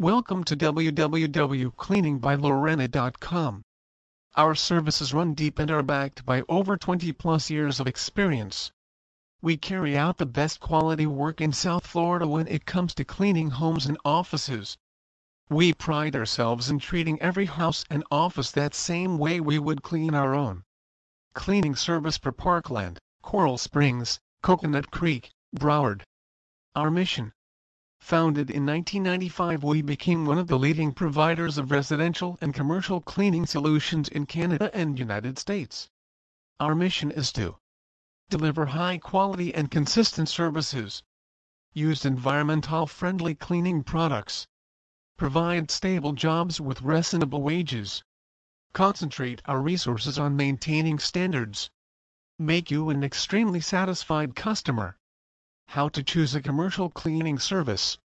Welcome to www.cleaningbylorena.com. Our services run deep and are backed by over 20 plus years of experience. We carry out the best quality work in South Florida when it comes to cleaning homes and offices. We pride ourselves in treating every house and office that same way we would clean our own. Cleaning service for Parkland, Coral Springs, Coconut Creek, Broward. Our mission Founded in 1995 we became one of the leading providers of residential and commercial cleaning solutions in Canada and United States. Our mission is to deliver high quality and consistent services, use environmental friendly cleaning products, provide stable jobs with reasonable wages, concentrate our resources on maintaining standards, make you an extremely satisfied customer. How to choose a commercial cleaning service.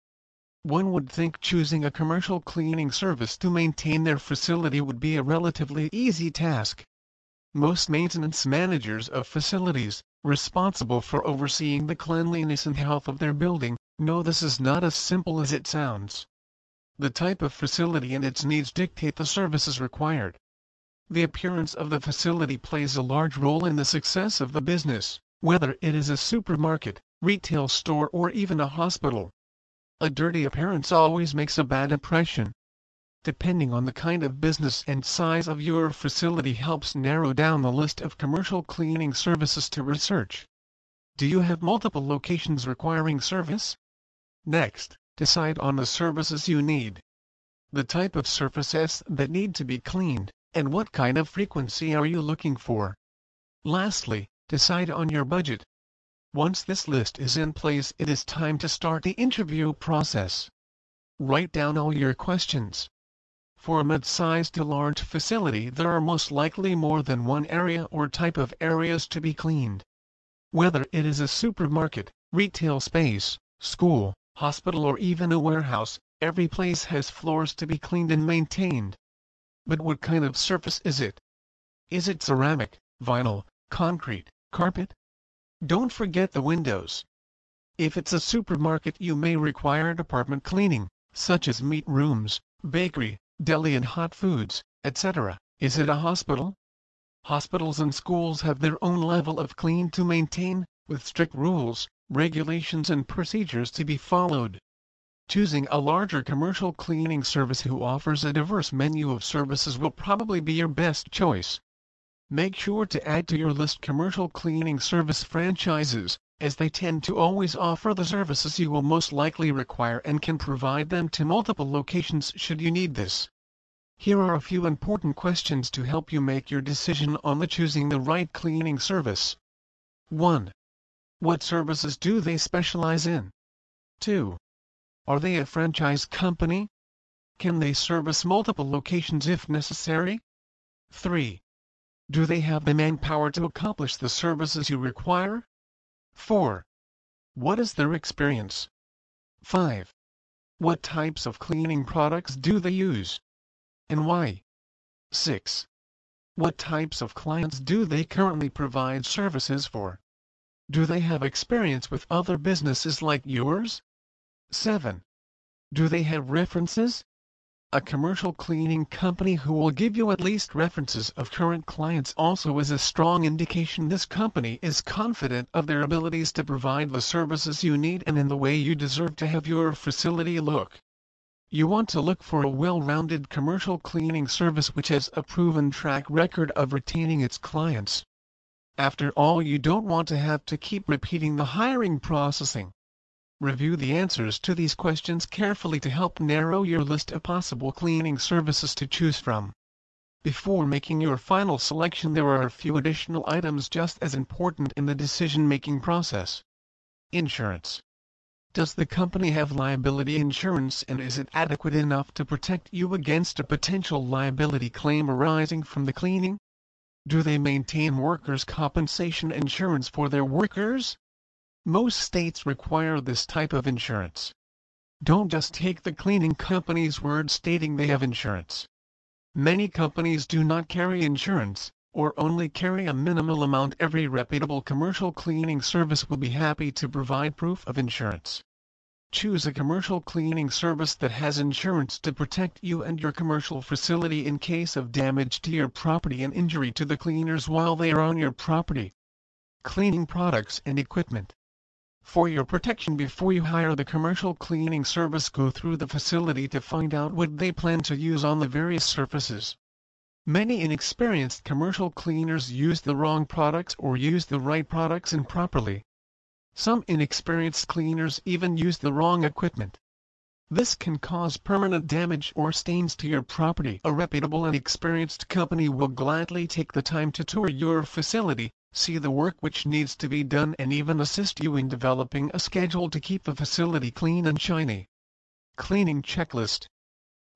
One would think choosing a commercial cleaning service to maintain their facility would be a relatively easy task. Most maintenance managers of facilities, responsible for overseeing the cleanliness and health of their building, know this is not as simple as it sounds. The type of facility and its needs dictate the services required. The appearance of the facility plays a large role in the success of the business, whether it is a supermarket, retail store or even a hospital. A dirty appearance always makes a bad impression. Depending on the kind of business and size of your facility helps narrow down the list of commercial cleaning services to research. Do you have multiple locations requiring service? Next, decide on the services you need. The type of surfaces that need to be cleaned, and what kind of frequency are you looking for. Lastly, decide on your budget. Once this list is in place it is time to start the interview process. Write down all your questions. For a mid-sized to large facility there are most likely more than one area or type of areas to be cleaned. Whether it is a supermarket, retail space, school, hospital or even a warehouse, every place has floors to be cleaned and maintained. But what kind of surface is it? Is it ceramic, vinyl, concrete, carpet, don't forget the windows. If it's a supermarket you may require department cleaning, such as meat rooms, bakery, deli and hot foods, etc. Is it a hospital? Hospitals and schools have their own level of clean to maintain, with strict rules, regulations and procedures to be followed. Choosing a larger commercial cleaning service who offers a diverse menu of services will probably be your best choice. Make sure to add to your list commercial cleaning service franchises, as they tend to always offer the services you will most likely require and can provide them to multiple locations should you need this. Here are a few important questions to help you make your decision on the choosing the right cleaning service. 1. What services do they specialize in? 2. Are they a franchise company? Can they service multiple locations if necessary? 3. Do they have the manpower to accomplish the services you require? 4. What is their experience? 5. What types of cleaning products do they use? And why? 6. What types of clients do they currently provide services for? Do they have experience with other businesses like yours? 7. Do they have references? A commercial cleaning company who will give you at least references of current clients also is a strong indication this company is confident of their abilities to provide the services you need and in the way you deserve to have your facility look. You want to look for a well-rounded commercial cleaning service which has a proven track record of retaining its clients. After all you don't want to have to keep repeating the hiring processing. Review the answers to these questions carefully to help narrow your list of possible cleaning services to choose from. Before making your final selection there are a few additional items just as important in the decision-making process. Insurance. Does the company have liability insurance and is it adequate enough to protect you against a potential liability claim arising from the cleaning? Do they maintain workers' compensation insurance for their workers? Most states require this type of insurance. Don't just take the cleaning company's word stating they have insurance. Many companies do not carry insurance, or only carry a minimal amount every reputable commercial cleaning service will be happy to provide proof of insurance. Choose a commercial cleaning service that has insurance to protect you and your commercial facility in case of damage to your property and injury to the cleaners while they are on your property. Cleaning products and equipment. For your protection before you hire the commercial cleaning service go through the facility to find out what they plan to use on the various surfaces. Many inexperienced commercial cleaners use the wrong products or use the right products improperly. Some inexperienced cleaners even use the wrong equipment. This can cause permanent damage or stains to your property. A reputable and experienced company will gladly take the time to tour your facility, see the work which needs to be done and even assist you in developing a schedule to keep the facility clean and shiny. Cleaning Checklist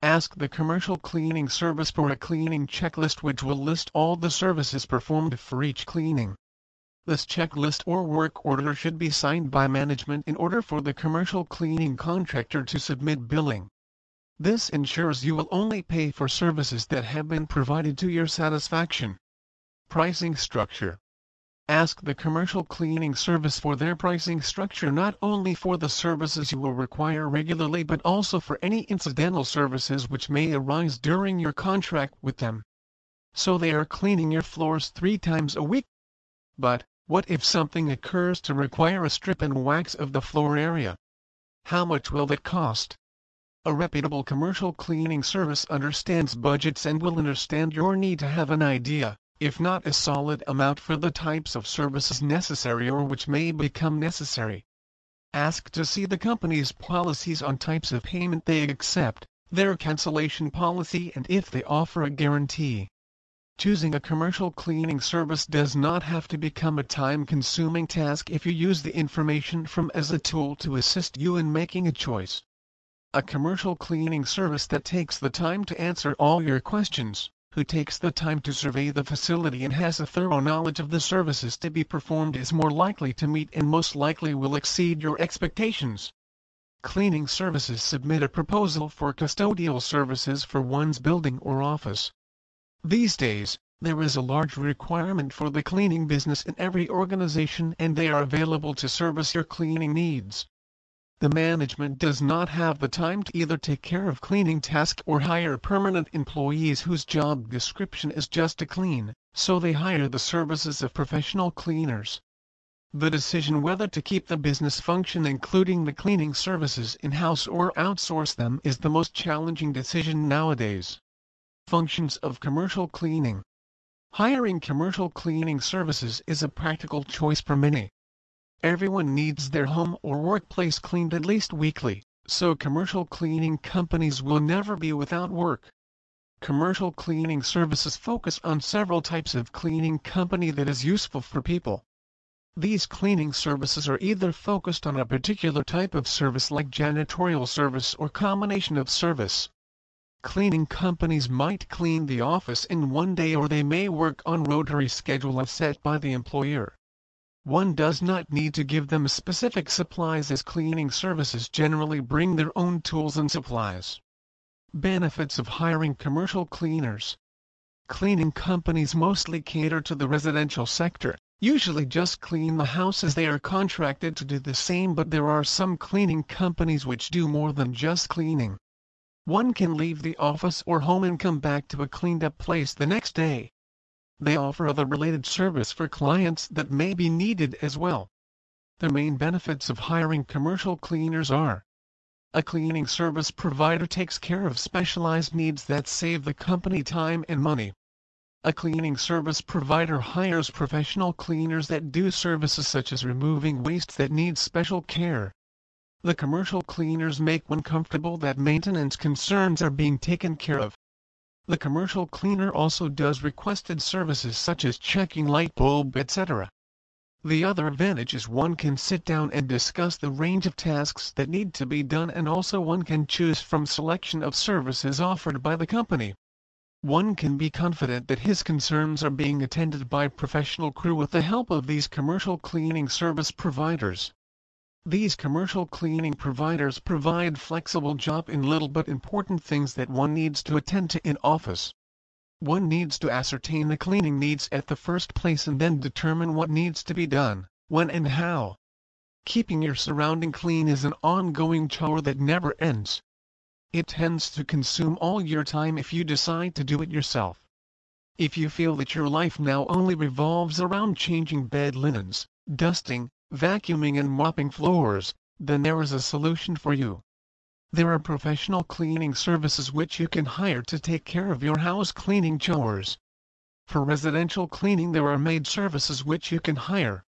Ask the commercial cleaning service for a cleaning checklist which will list all the services performed for each cleaning. This checklist or work order should be signed by management in order for the commercial cleaning contractor to submit billing. This ensures you will only pay for services that have been provided to your satisfaction. Pricing Structure Ask the commercial cleaning service for their pricing structure not only for the services you will require regularly but also for any incidental services which may arise during your contract with them. So they are cleaning your floors three times a week. But, what if something occurs to require a strip and wax of the floor area? How much will that cost? A reputable commercial cleaning service understands budgets and will understand your need to have an idea if not a solid amount for the types of services necessary or which may become necessary. Ask to see the company's policies on types of payment they accept, their cancellation policy and if they offer a guarantee. Choosing a commercial cleaning service does not have to become a time-consuming task if you use the information from as a tool to assist you in making a choice. A commercial cleaning service that takes the time to answer all your questions who takes the time to survey the facility and has a thorough knowledge of the services to be performed is more likely to meet and most likely will exceed your expectations. Cleaning services submit a proposal for custodial services for one's building or office. These days, there is a large requirement for the cleaning business in every organization and they are available to service your cleaning needs the management does not have the time to either take care of cleaning tasks or hire permanent employees whose job description is just to clean, so they hire the services of professional cleaners. The decision whether to keep the business function including the cleaning services in-house or outsource them is the most challenging decision nowadays. Functions of commercial cleaning Hiring commercial cleaning services is a practical choice for many. Everyone needs their home or workplace cleaned at least weekly, so commercial cleaning companies will never be without work. Commercial cleaning services focus on several types of cleaning company that is useful for people. These cleaning services are either focused on a particular type of service like janitorial service or combination of service. Cleaning companies might clean the office in one day or they may work on rotary schedule as set by the employer. One does not need to give them specific supplies as cleaning services generally bring their own tools and supplies. Benefits of hiring commercial cleaners Cleaning companies mostly cater to the residential sector, usually just clean the houses they are contracted to do the same but there are some cleaning companies which do more than just cleaning. One can leave the office or home and come back to a cleaned up place the next day. They offer other related service for clients that may be needed as well. The main benefits of hiring commercial cleaners are a cleaning service provider takes care of specialized needs that save the company time and money. A cleaning service provider hires professional cleaners that do services such as removing waste that needs special care. The commercial cleaners make one comfortable that maintenance concerns are being taken care of. The commercial cleaner also does requested services such as checking light bulb etc. The other advantage is one can sit down and discuss the range of tasks that need to be done and also one can choose from selection of services offered by the company. One can be confident that his concerns are being attended by professional crew with the help of these commercial cleaning service providers. These commercial cleaning providers provide flexible job in little but important things that one needs to attend to in office. One needs to ascertain the cleaning needs at the first place and then determine what needs to be done, when and how. keeping your surrounding clean is an ongoing chore that never ends. It tends to consume all your time if you decide to do it yourself. If you feel that your life now only revolves around changing bed linens, dusting, vacuuming and mopping floors, then there is a solution for you. There are professional cleaning services which you can hire to take care of your house cleaning chores. For residential cleaning there are maid services which you can hire.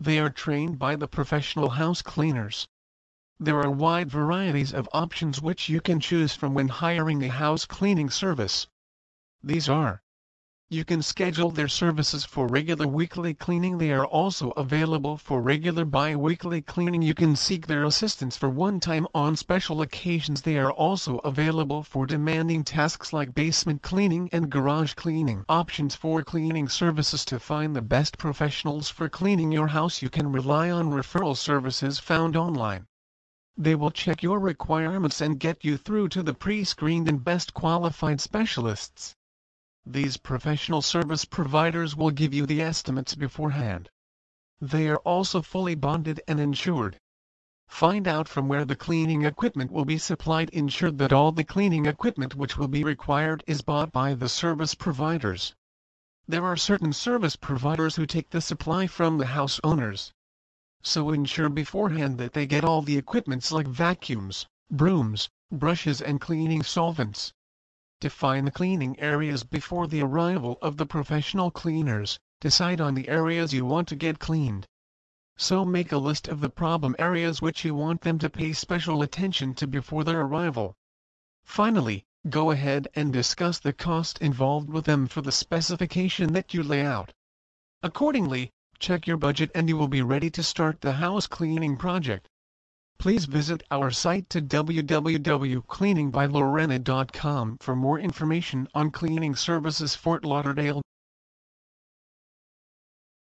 They are trained by the professional house cleaners. There are wide varieties of options which you can choose from when hiring a house cleaning service. These are you can schedule their services for regular weekly cleaning. They are also available for regular bi-weekly cleaning. You can seek their assistance for one time on special occasions. They are also available for demanding tasks like basement cleaning and garage cleaning. Options for cleaning services to find the best professionals for cleaning your house. You can rely on referral services found online. They will check your requirements and get you through to the pre-screened and best qualified specialists. These professional service providers will give you the estimates beforehand. They are also fully bonded and insured. Find out from where the cleaning equipment will be supplied. Ensure that all the cleaning equipment which will be required is bought by the service providers. There are certain service providers who take the supply from the house owners. So ensure beforehand that they get all the equipments like vacuums, brooms, brushes and cleaning solvents. Define the cleaning areas before the arrival of the professional cleaners, decide on the areas you want to get cleaned. So make a list of the problem areas which you want them to pay special attention to before their arrival. Finally, go ahead and discuss the cost involved with them for the specification that you lay out. Accordingly, check your budget and you will be ready to start the house cleaning project. Please visit our site to www.cleaningbylorena.com for more information on cleaning services Fort Lauderdale.